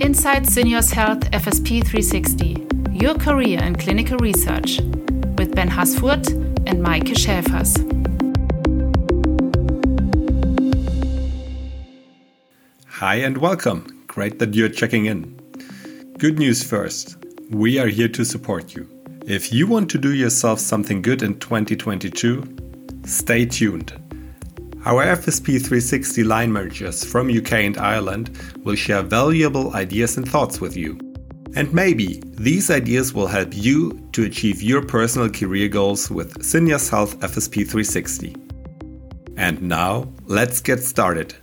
Inside Syneos Health FSP 360, your career in clinical research, with Ben Hasfurt and Maike Schäfers. Hi and welcome. Great that you're checking in. Good news first. We are here to support you. If you want to do yourself something good in 2022, stay tuned. Our FSP 360 line managers from UK and Ireland will share valuable ideas and thoughts with you. And maybe these ideas will help you to achieve your personal career goals with Syneos Health FSP 360. And now, let's get started.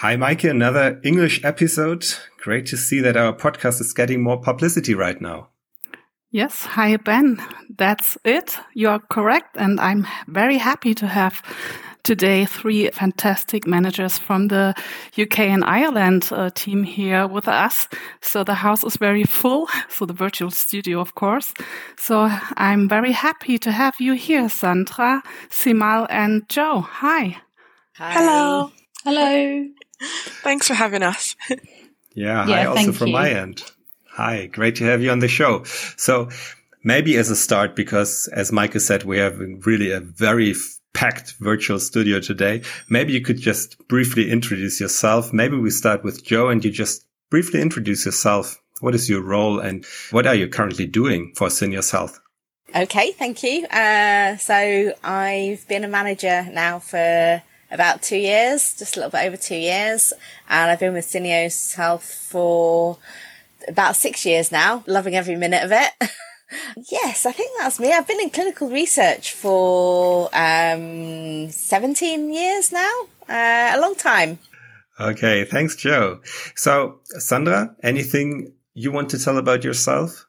Hi, Maike. Another English episode. Great to see that our podcast is getting more publicity right now. Yes. Hi, Ben. That's it. You're correct. And I'm very happy to have today three fantastic managers from the UK and Ireland uh, team here with us. So the house is very full. So the virtual studio, of course. So I'm very happy to have you here, Sandra, Simal, and Joe. Hi. Hi. Hello. Hello. Thanks for having us. Yeah, yeah hi also from you. my end. Hi, great to have you on the show. So maybe as a start, because as Maike said, we have really a very packed virtual studio today. Maybe you could just briefly introduce yourself. Maybe we start with Joe and you just briefly introduce yourself. What is your role and what are you currently doing for Syneos Health? Okay, thank you. Uh, so I've been a manager now for about two years, just a little bit over two years. And I've been with Syneos Health for about six years now, loving every minute of it. yes, I think that's me. I've been in clinical research for um, 17 years now, uh, a long time. Okay, thanks, Joe. So, Sandra, anything you want to tell about yourself?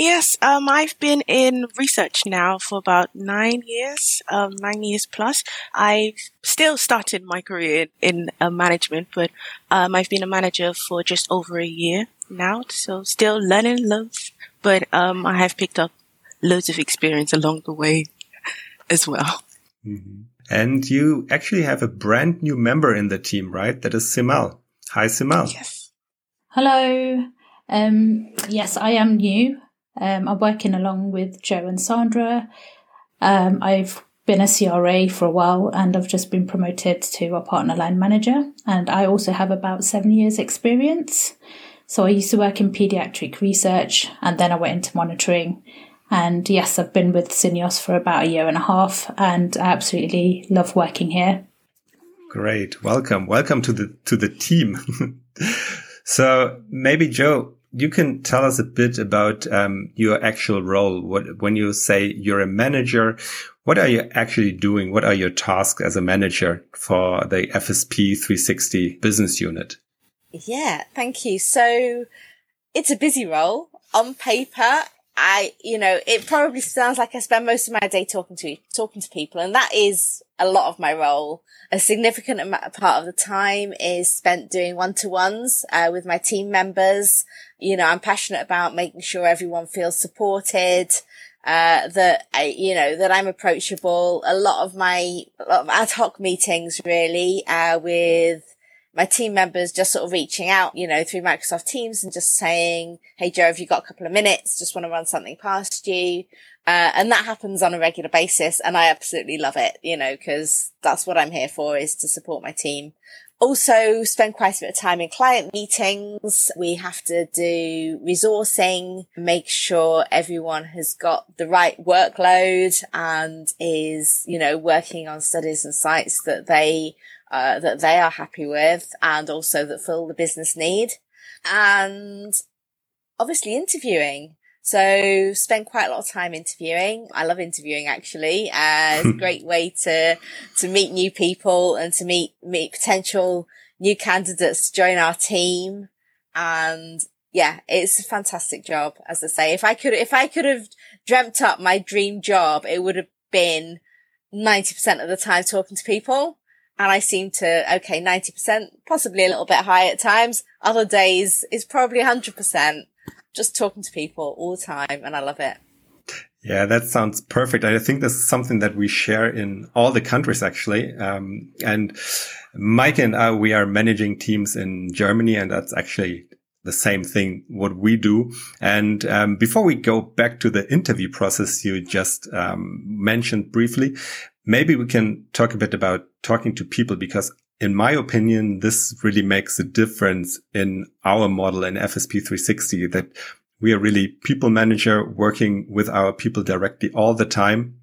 Yes, um, I've been in research now for about nine years, um, nine years plus. I've still started my career in, uh, management, but um, I've been a manager for just over a year now, so still learning loads, but um, I have picked up loads of experience along the way as well. Mm-hmm. And you actually have a brand new member in the team, right? That is Simal. Hi, Simal. Yes. Hello. Um, yes, I am new. Um, I'm working along with Joe and Sandra. Um, I've been a CRA for a while and I've just been promoted to a partner line manager. And I also have about seven years experience. So I used to work in pediatric research and then I went into monitoring. And yes, I've been with Syneos for about a year and a half and I absolutely love working here. Great. Welcome. Welcome to the, to the team. so maybe Joe, you can tell us a bit about um, your actual role. What when you say you're a manager, what are you actually doing? What are your tasks as a manager for the FSP 360 business unit? Yeah, thank you. So it's a busy role on paper. I, you know, it probably sounds like I spend most of my day talking to talking to people, and that is a lot of my role. A significant amount, part of the time is spent doing one to ones uh, with my team members. You know, I'm passionate about making sure everyone feels supported. Uh, that I, you know, that I'm approachable. A lot of my, lot of ad hoc meetings really, uh, with my team members just sort of reaching out, you know, through Microsoft Teams and just saying, Hey, Joe, have you got a couple of minutes? Just want to run something past you. Uh, and that happens on a regular basis. And I absolutely love it, you know, cause that's what I'm here for is to support my team. Also spend quite a bit of time in client meetings. We have to do resourcing, make sure everyone has got the right workload and is, you know, working on studies and sites that they uh, that they are happy with and also that fill the business need. And obviously interviewing. So spend quite a lot of time interviewing. I love interviewing actually. Uh, it's a great way to, to meet new people and to meet, meet potential new candidates to join our team. And yeah, it's a fantastic job. As I say, if I could, if I could have dreamt up my dream job, it would have been 90% of the time talking to people and I seem to, okay, 90%, possibly a little bit high at times. Other days is probably 100%. Just talking to people all the time and I love it. Yeah, that sounds perfect. I think this is something that we share in all the countries actually. Um, and Maike and I, we are managing teams in Germany and that's actually the same thing what we do. And um, before we go back to the interview process you just um, mentioned briefly, maybe we can talk a bit about talking to people because in my opinion, this really makes a difference in our model in FSP 360 that we are really people manager working with our people directly all the time.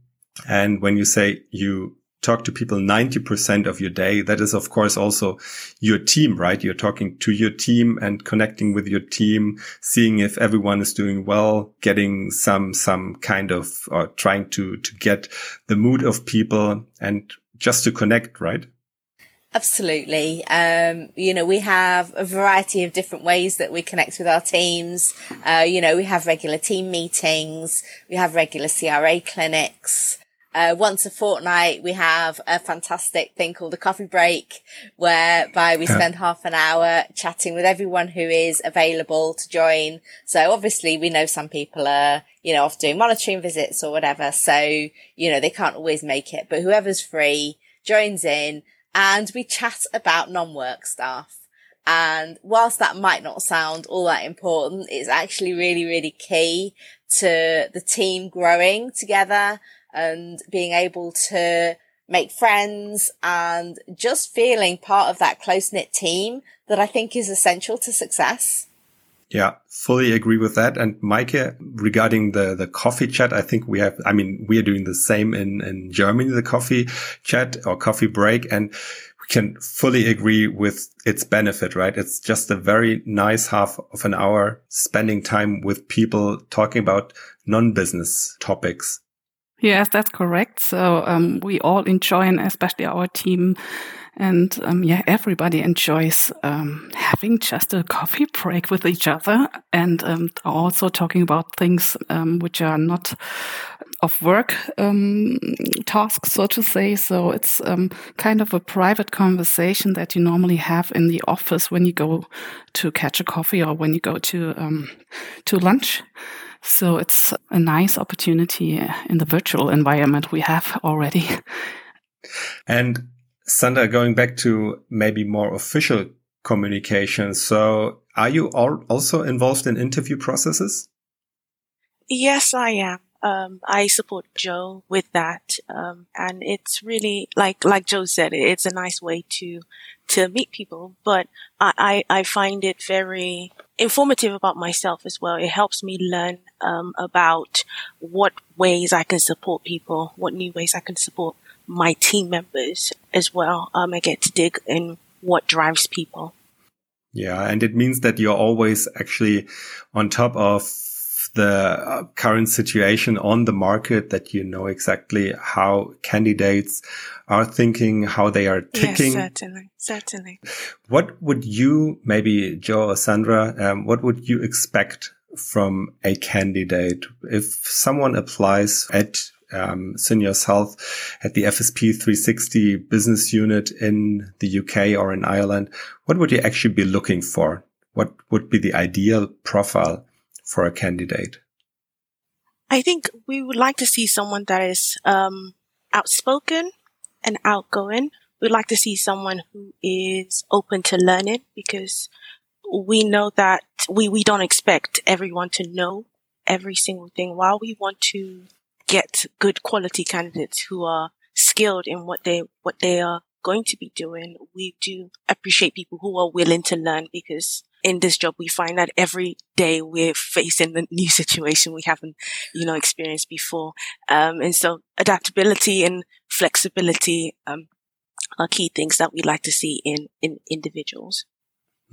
And when you say you talk to people 90% of your day, that is, of course, also your team, right? You're talking to your team and connecting with your team, seeing if everyone is doing well, getting some, some kind of, or trying to, to get the mood of people and just to connect, right? Absolutely. Um, you know, we have a variety of different ways that we connect with our teams. Uh, you know, we have regular team meetings. We have regular CRA clinics. Uh, once a fortnight, we have a fantastic thing called a coffee break, whereby we spend half an hour chatting with everyone who is available to join. So obviously, we know some people are, you know, off doing monitoring visits or whatever. So, you know, they can't always make it, but whoever's free joins in and we chat about non-work stuff. And whilst that might not sound all that important, it's actually really, really key to the team growing together and being able to make friends and just feeling part of that close knit team that I think is essential to success. Yeah, fully agree with that. And Maike, regarding the, the coffee chat, I think we have, I mean, we are doing the same in, in Germany, the coffee chat or coffee break. And we can fully agree with its benefit, right? It's just a very nice half of an hour spending time with people talking about non-business topics. Yes, that's correct. So um, we all enjoy, and especially our team, and um, yeah, everybody enjoys um, having just a coffee break with each other, and um, also talking about things um, which are not of work um, tasks, so to say. So it's kind of a private conversation that you normally have in the office when you go to catch a coffee or when you go to to lunch. So it's a nice opportunity in the virtual environment we have already. And Sandra, going back to maybe more official communication. So are you all also involved in interview processes? Yes, I am. Um, I support Joe with that. Um, and it's really like, like Joe said, it's a nice way to, to meet people, but I, I, I find it very informative about myself as well. It helps me learn um, about what ways I can support people, what new ways I can support my team members as well. Um, I get to dig in what drives people. Yeah, and it means that you're always actually on top of the uh, current situation on the market that you know exactly how candidates are thinking, how they are ticking. Yes, certainly, certainly. What would you, maybe Joe or Sandra, um, what would you expect from a candidate if someone applies at um, Syneos Health at the FSP 360 business unit in the UK or in Ireland? What would you actually be looking for? What would be the ideal profile for a candidate? I think we would like to see someone that is um, outspoken and outgoing. We'd like to see someone who is open to learning because we know that we, we don't expect everyone to know every single thing. While we want to get good quality candidates who are skilled in what they, what they are going to be doing, we do appreciate people who are willing to learn because in this job, we find that every day we're facing a new situation we haven't, you know, experienced before. Um, and so adaptability and flexibility, um, are key things that we like to see in, in individuals.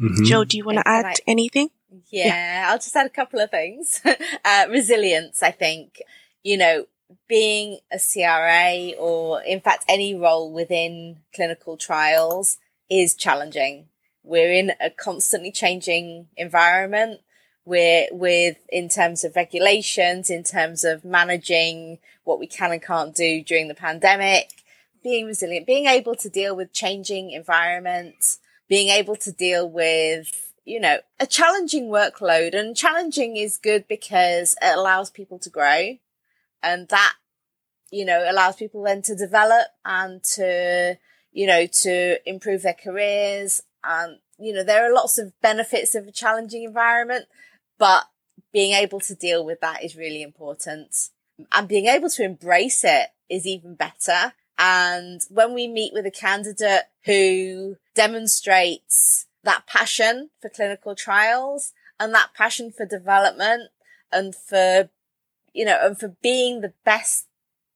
Mm-hmm. Joe, do you want to add I, anything? Yeah, yeah, I'll just add a couple of things. uh, resilience, I think, you know, being a CRA or in fact any role within clinical trials is challenging. We're in a constantly changing environment. We're with, in terms of regulations, in terms of managing what we can and can't do during the pandemic. being resilient, being able to deal with changing environments being able to deal with, you know, a challenging workload. And challenging is good because it allows people to grow. And that, you know, allows people then to develop and to, you know, to improve their careers. You know, there are lots of benefits of a challenging environment, but being able to deal with that is really important and being able to embrace it is even better. And when we meet with a candidate who demonstrates that passion for clinical trials and that passion for development and for, you know, and for being the best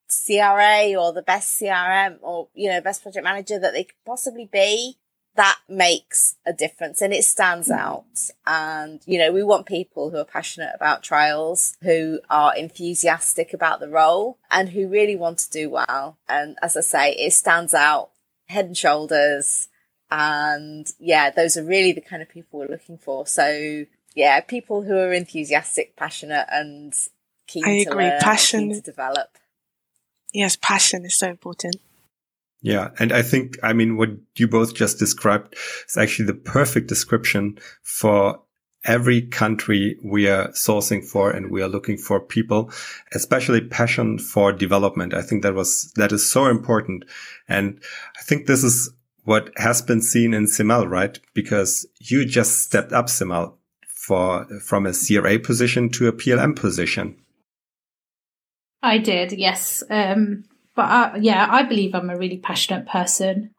CRA or the best CRM or, you know, best project manager that they could possibly be, that makes a difference and it stands out. And, you know, we want people who are passionate about trials, who are enthusiastic about the role and who really want to do well. And as I say, it stands out head and shoulders. And yeah, those are really the kind of people we're looking for. So yeah, people who are enthusiastic, passionate and keen I to agree. learn, Passion. keen to develop. Yes, passion is so important. Yeah. And I think, I mean, what you both just described is actually the perfect description for every country we are sourcing for and we are looking for people, especially passion for development. I think that was, that is so important. And I think this is what has been seen in Simal, right? Because you just stepped up Simal for, from a CRA position to a PLM position. I did, yes. Um, but I, yeah, I believe I'm a really passionate person,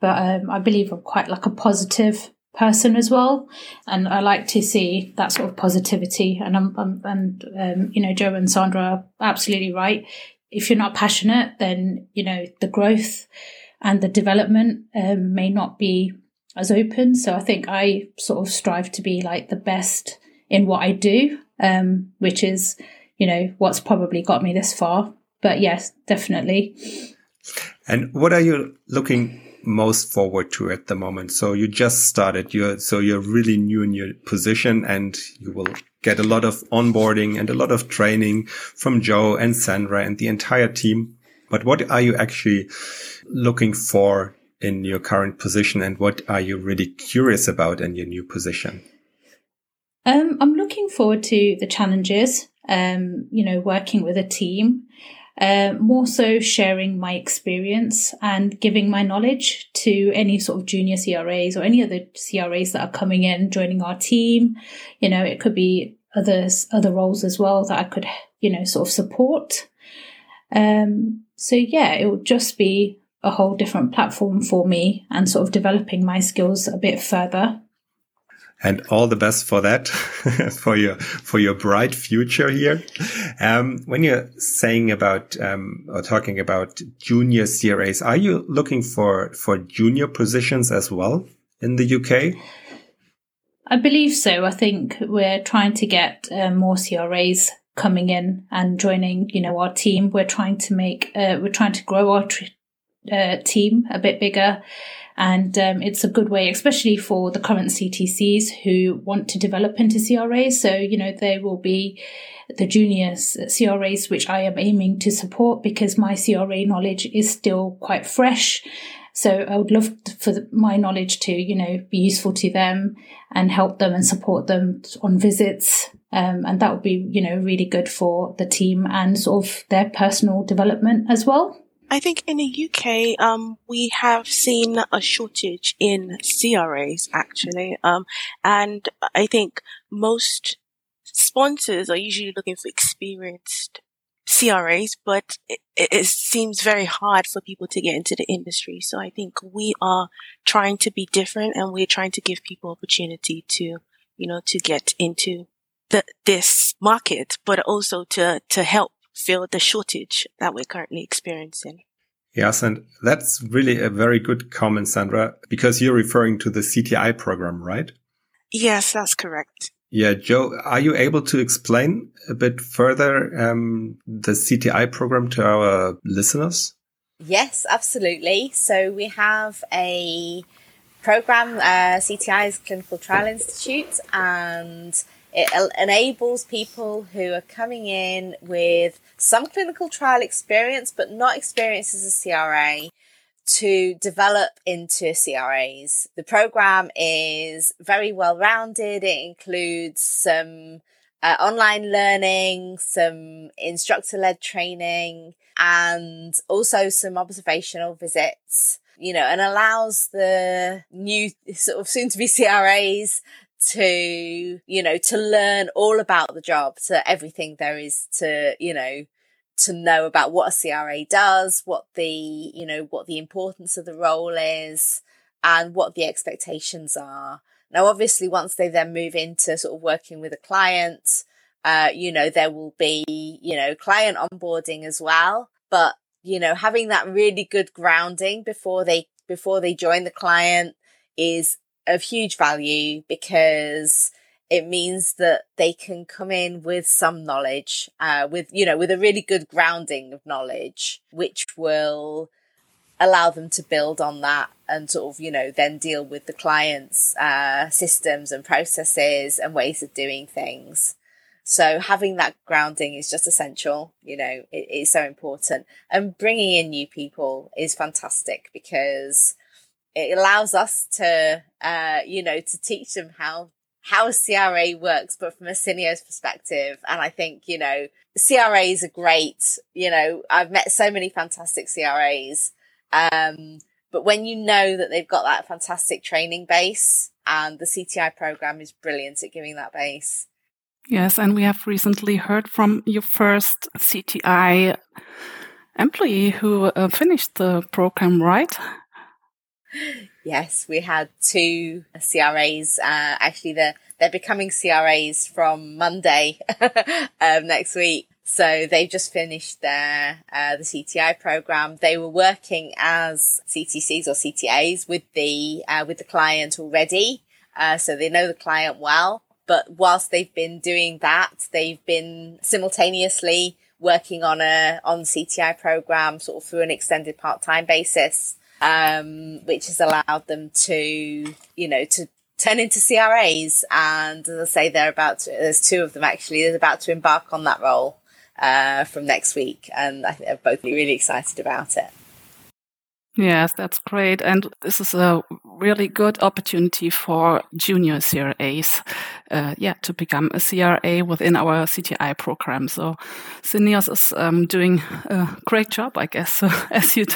but um, I believe I'm quite like a positive person as well, and I like to see that sort of positivity. And I'm, I'm and um, you know, Joe and Sandra are absolutely right. If you're not passionate, then you know the growth and the development um, may not be as open. So I think I sort of strive to be like the best in what I do, um, which is you know what's probably got me this far but yes, definitely. And what are you looking most forward to at the moment? So you just started, you're, so you're really new in your position and you will get a lot of onboarding and a lot of training from Joe and Sandra and the entire team. But what are you actually looking for in your current position and what are you really curious about in your new position? Um, I'm looking forward to the challenges, um, you know, working with a team uh, more so sharing my experience and giving my knowledge to any sort of junior CRAs or any other CRAs that are coming in, joining our team. You know, it could be others, other roles as well that I could, you know, sort of support. Um, so yeah, it would just be a whole different platform for me and sort of developing my skills a bit further and all the best for that, for your for your bright future here. Um, when you're saying about um, or talking about junior CRAs, are you looking for for junior positions as well in the UK? I believe so. I think we're trying to get uh, more CRAs coming in and joining. You know, our team. We're trying to make. Uh, we're trying to grow our uh, team a bit bigger and um, it's a good way, especially for the current CTCs who want to develop into CRAs. So, you know, there will be the junior CRAs, which I am aiming to support because my CRA knowledge is still quite fresh. So I would love for my knowledge to, you know, be useful to them and help them and support them on visits. Um, and that would be, you know, really good for the team and sort of their personal development as well. I think in the UK, um, we have seen a shortage in CRAs actually, um, and I think most sponsors are usually looking for experienced CRAs, but it, it, seems very hard for people to get into the industry. So I think we are trying to be different, and we're trying to give people opportunity to, you know, to get into the, this market, but also to to help fill the shortage that we're currently experiencing. Yes, and that's really a very good comment, Sandra, because you're referring to the CTI program, right? Yes, that's correct. Yeah, Joe, are you able to explain a bit further um, the CTI program to our listeners? Yes, absolutely. So we have a program, uh, CTI is Clinical Trial Institute, and it enables people who are coming in with some clinical trial experience, but not experience as a CRA, to develop into CRAs. The program is very well rounded. It includes some uh, online learning, some instructor led training, and also some observational visits, you know, and allows the new sort of soon to be CRAs to, you know, to learn all about the job, to everything there is to, you know, to know about what a CRA does, what the, you know, what the importance of the role is and what the expectations are. Now, obviously, once they then move into sort of working with a client, uh, you know, there will be, you know, client onboarding as well. But, you know, having that really good grounding before they, before they join the client is of huge value because it means that they can come in with some knowledge, uh, with, you know, with a really good grounding of knowledge, which will allow them to build on that and sort of, you know, then deal with the client's, uh, systems and processes and ways of doing things. So having that grounding is just essential. You know, it is so important and bringing in new people is fantastic because it allows us to, uh, you know, to teach them how how CRA works, but from a Syneos perspective. And I think, you know, CRAs are great. You know, I've met so many fantastic CRAs. Um, but when you know that they've got that fantastic training base and the CTI program is brilliant at giving that base. Yes. And we have recently heard from your first CTI employee who uh, finished the program, right? Yes, we had two CRAs. Uh, actually, they're, they're becoming CRAs from Monday um, next week. So they've just finished their uh, the CTI program. They were working as CTCs or CTAs with the uh, with the client already, uh, so they know the client well. But whilst they've been doing that, they've been simultaneously working on a on CTI program, sort of through an extended part time basis um, which has allowed them to, you know, to turn into CRAs. And as I say, they're about to, there's two of them actually, they're about to embark on that role uh, from next week. And I think they're both really excited about it. Yes, that's great. And this is a really good opportunity for junior CRAs, uh, yeah, to become a CRA within our CTI program. So Syneos is um, doing a great job, I guess. So as you,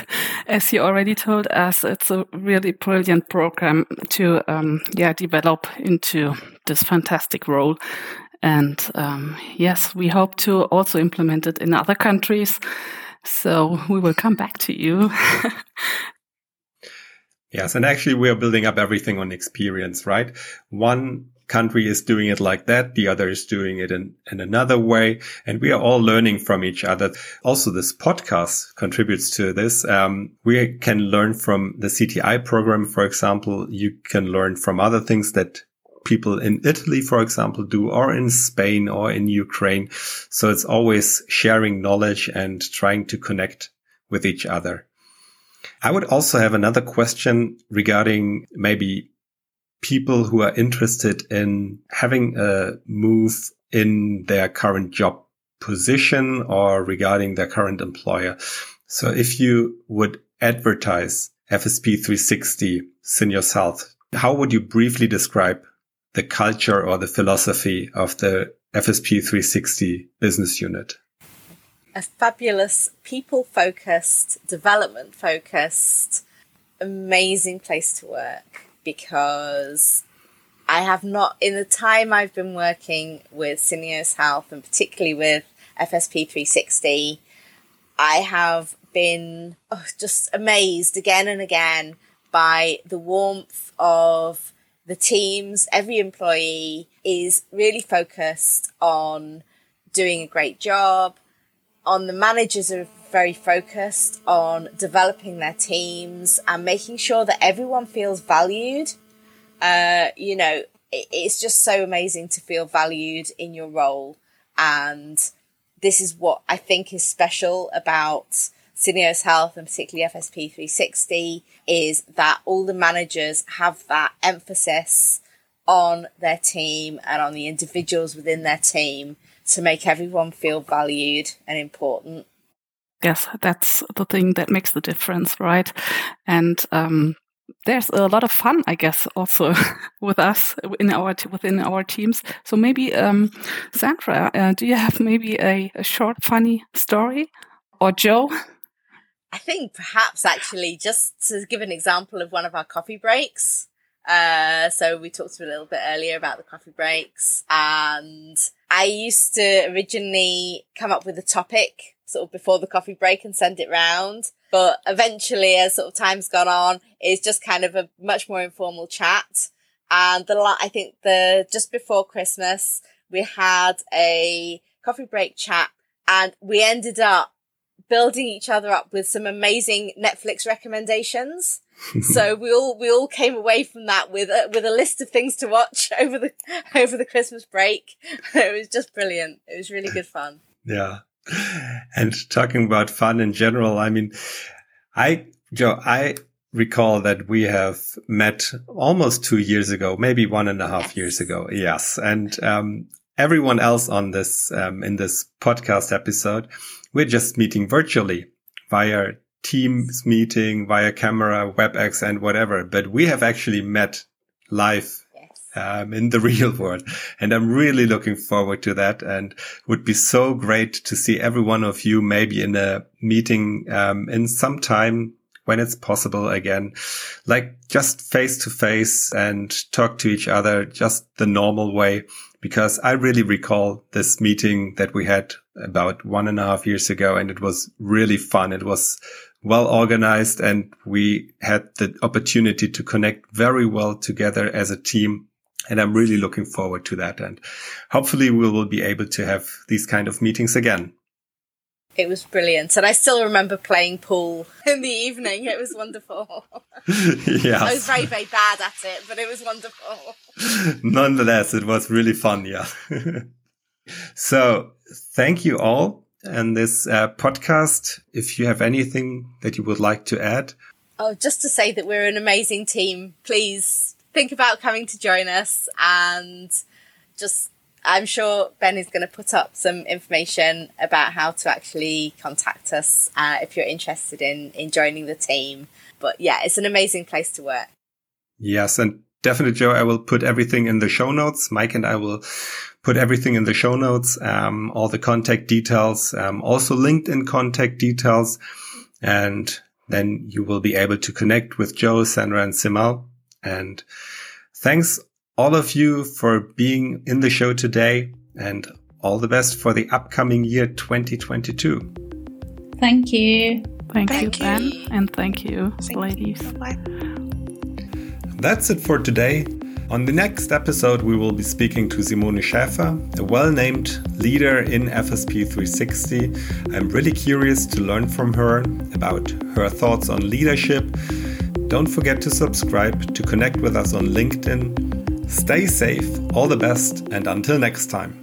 as you already told us, it's a really brilliant program to, um, yeah, develop into this fantastic role. And um, yes, we hope to also implement it in other countries. So we will come back to you. yes, and actually we are building up everything on experience, right? One country is doing it like that. The other is doing it in, in another way. And we are all learning from each other. Also, this podcast contributes to this. Um, we can learn from the CTI program, for example. You can learn from other things that people in Italy, for example, do, or in Spain or in Ukraine. So it's always sharing knowledge and trying to connect with each other. I would also have another question regarding maybe people who are interested in having a move in their current job position or regarding their current employer. So if you would advertise FSP 360 Syneos Health, how would you briefly describe the culture or the philosophy of the FSP 360 business unit? A fabulous people focused, development focused, amazing place to work because I have not, in the time I've been working with Syneos Health and particularly with FSP 360, I have been oh, just amazed again and again by the warmth of the teams, every employee is really focused on doing a great job. On the managers are very focused on developing their teams and making sure that everyone feels valued. Uh, you know, it, it's just so amazing to feel valued in your role. And this is what I think is special about Syneos Health and particularly FSP 360 is that all the managers have that emphasis on their team and on the individuals within their team to make everyone feel valued and important. Yes, that's the thing that makes the difference, right? And um, there's a lot of fun, I guess, also with us in our within our teams. So maybe, um, Sandra, uh, do you have maybe a, a, short, funny story, or Joe? I think perhaps actually just to give an example of one of our coffee breaks. Uh, so we talked a little bit earlier about the coffee breaks, and I used to originally come up with a topic sort of before the coffee break and send it round. But eventually, as sort of time's gone on, it's just kind of a much more informal chat. And the, I think the, just before Christmas, we had a coffee break chat and we ended up building each other up with some amazing Netflix recommendations. so we all we all came away from that with a, with a list of things to watch over the over the Christmas break. it was just brilliant. It was really good fun. Yeah, and talking about fun in general, I mean, I, Joe, I recall that we have met almost two years ago, maybe one and a half yes. years ago. Yes. And, um, everyone else on this, um, in this podcast episode, we're just meeting virtually via Teams meeting, via camera, WebEx and whatever. But we have actually met live um, in the real world. And I'm really looking forward to that and would be so great to see every one of you maybe in a meeting, um, in some time when it's possible again, like just face to face and talk to each other just the normal way. Because I really recall this meeting that we had about one and a half years ago and it was really fun. It was well organized and we had the opportunity to connect very well together as a team and I'm really looking forward to that. And hopefully we will be able to have these kind of meetings again. It was brilliant. And I still remember playing pool in the evening. It was wonderful. yeah. I was very, very bad at it, but it was wonderful. Nonetheless, it was really fun. Yeah. so thank you all. And this uh, podcast, if you have anything that you would like to add. Oh, just to say that we're an amazing team. Please think about coming to join us and just I'm sure Ben is going to put up some information about how to actually contact us uh, if you're interested in in joining the team. But yeah, it's an amazing place to work. Yes, and definitely, Joe, I will put everything in the show notes. Maike and I will put everything in the show notes, um, all the contact details, um, also LinkedIn contact details, and then you will be able to connect with Joe, Sandra, and Simal and thanks all of you for being in the show today and all the best for the upcoming year 2022. Thank you. Thank, thank you, Ben. And thank you, thank ladies. You. That's it for today. On the next episode, we will be speaking to Simone Schäfer, a well named leader in FSP 360. I'm really curious to learn from her about her thoughts on leadership don't forget to subscribe to connect with us on LinkedIn. Stay safe, all the best, and until next time.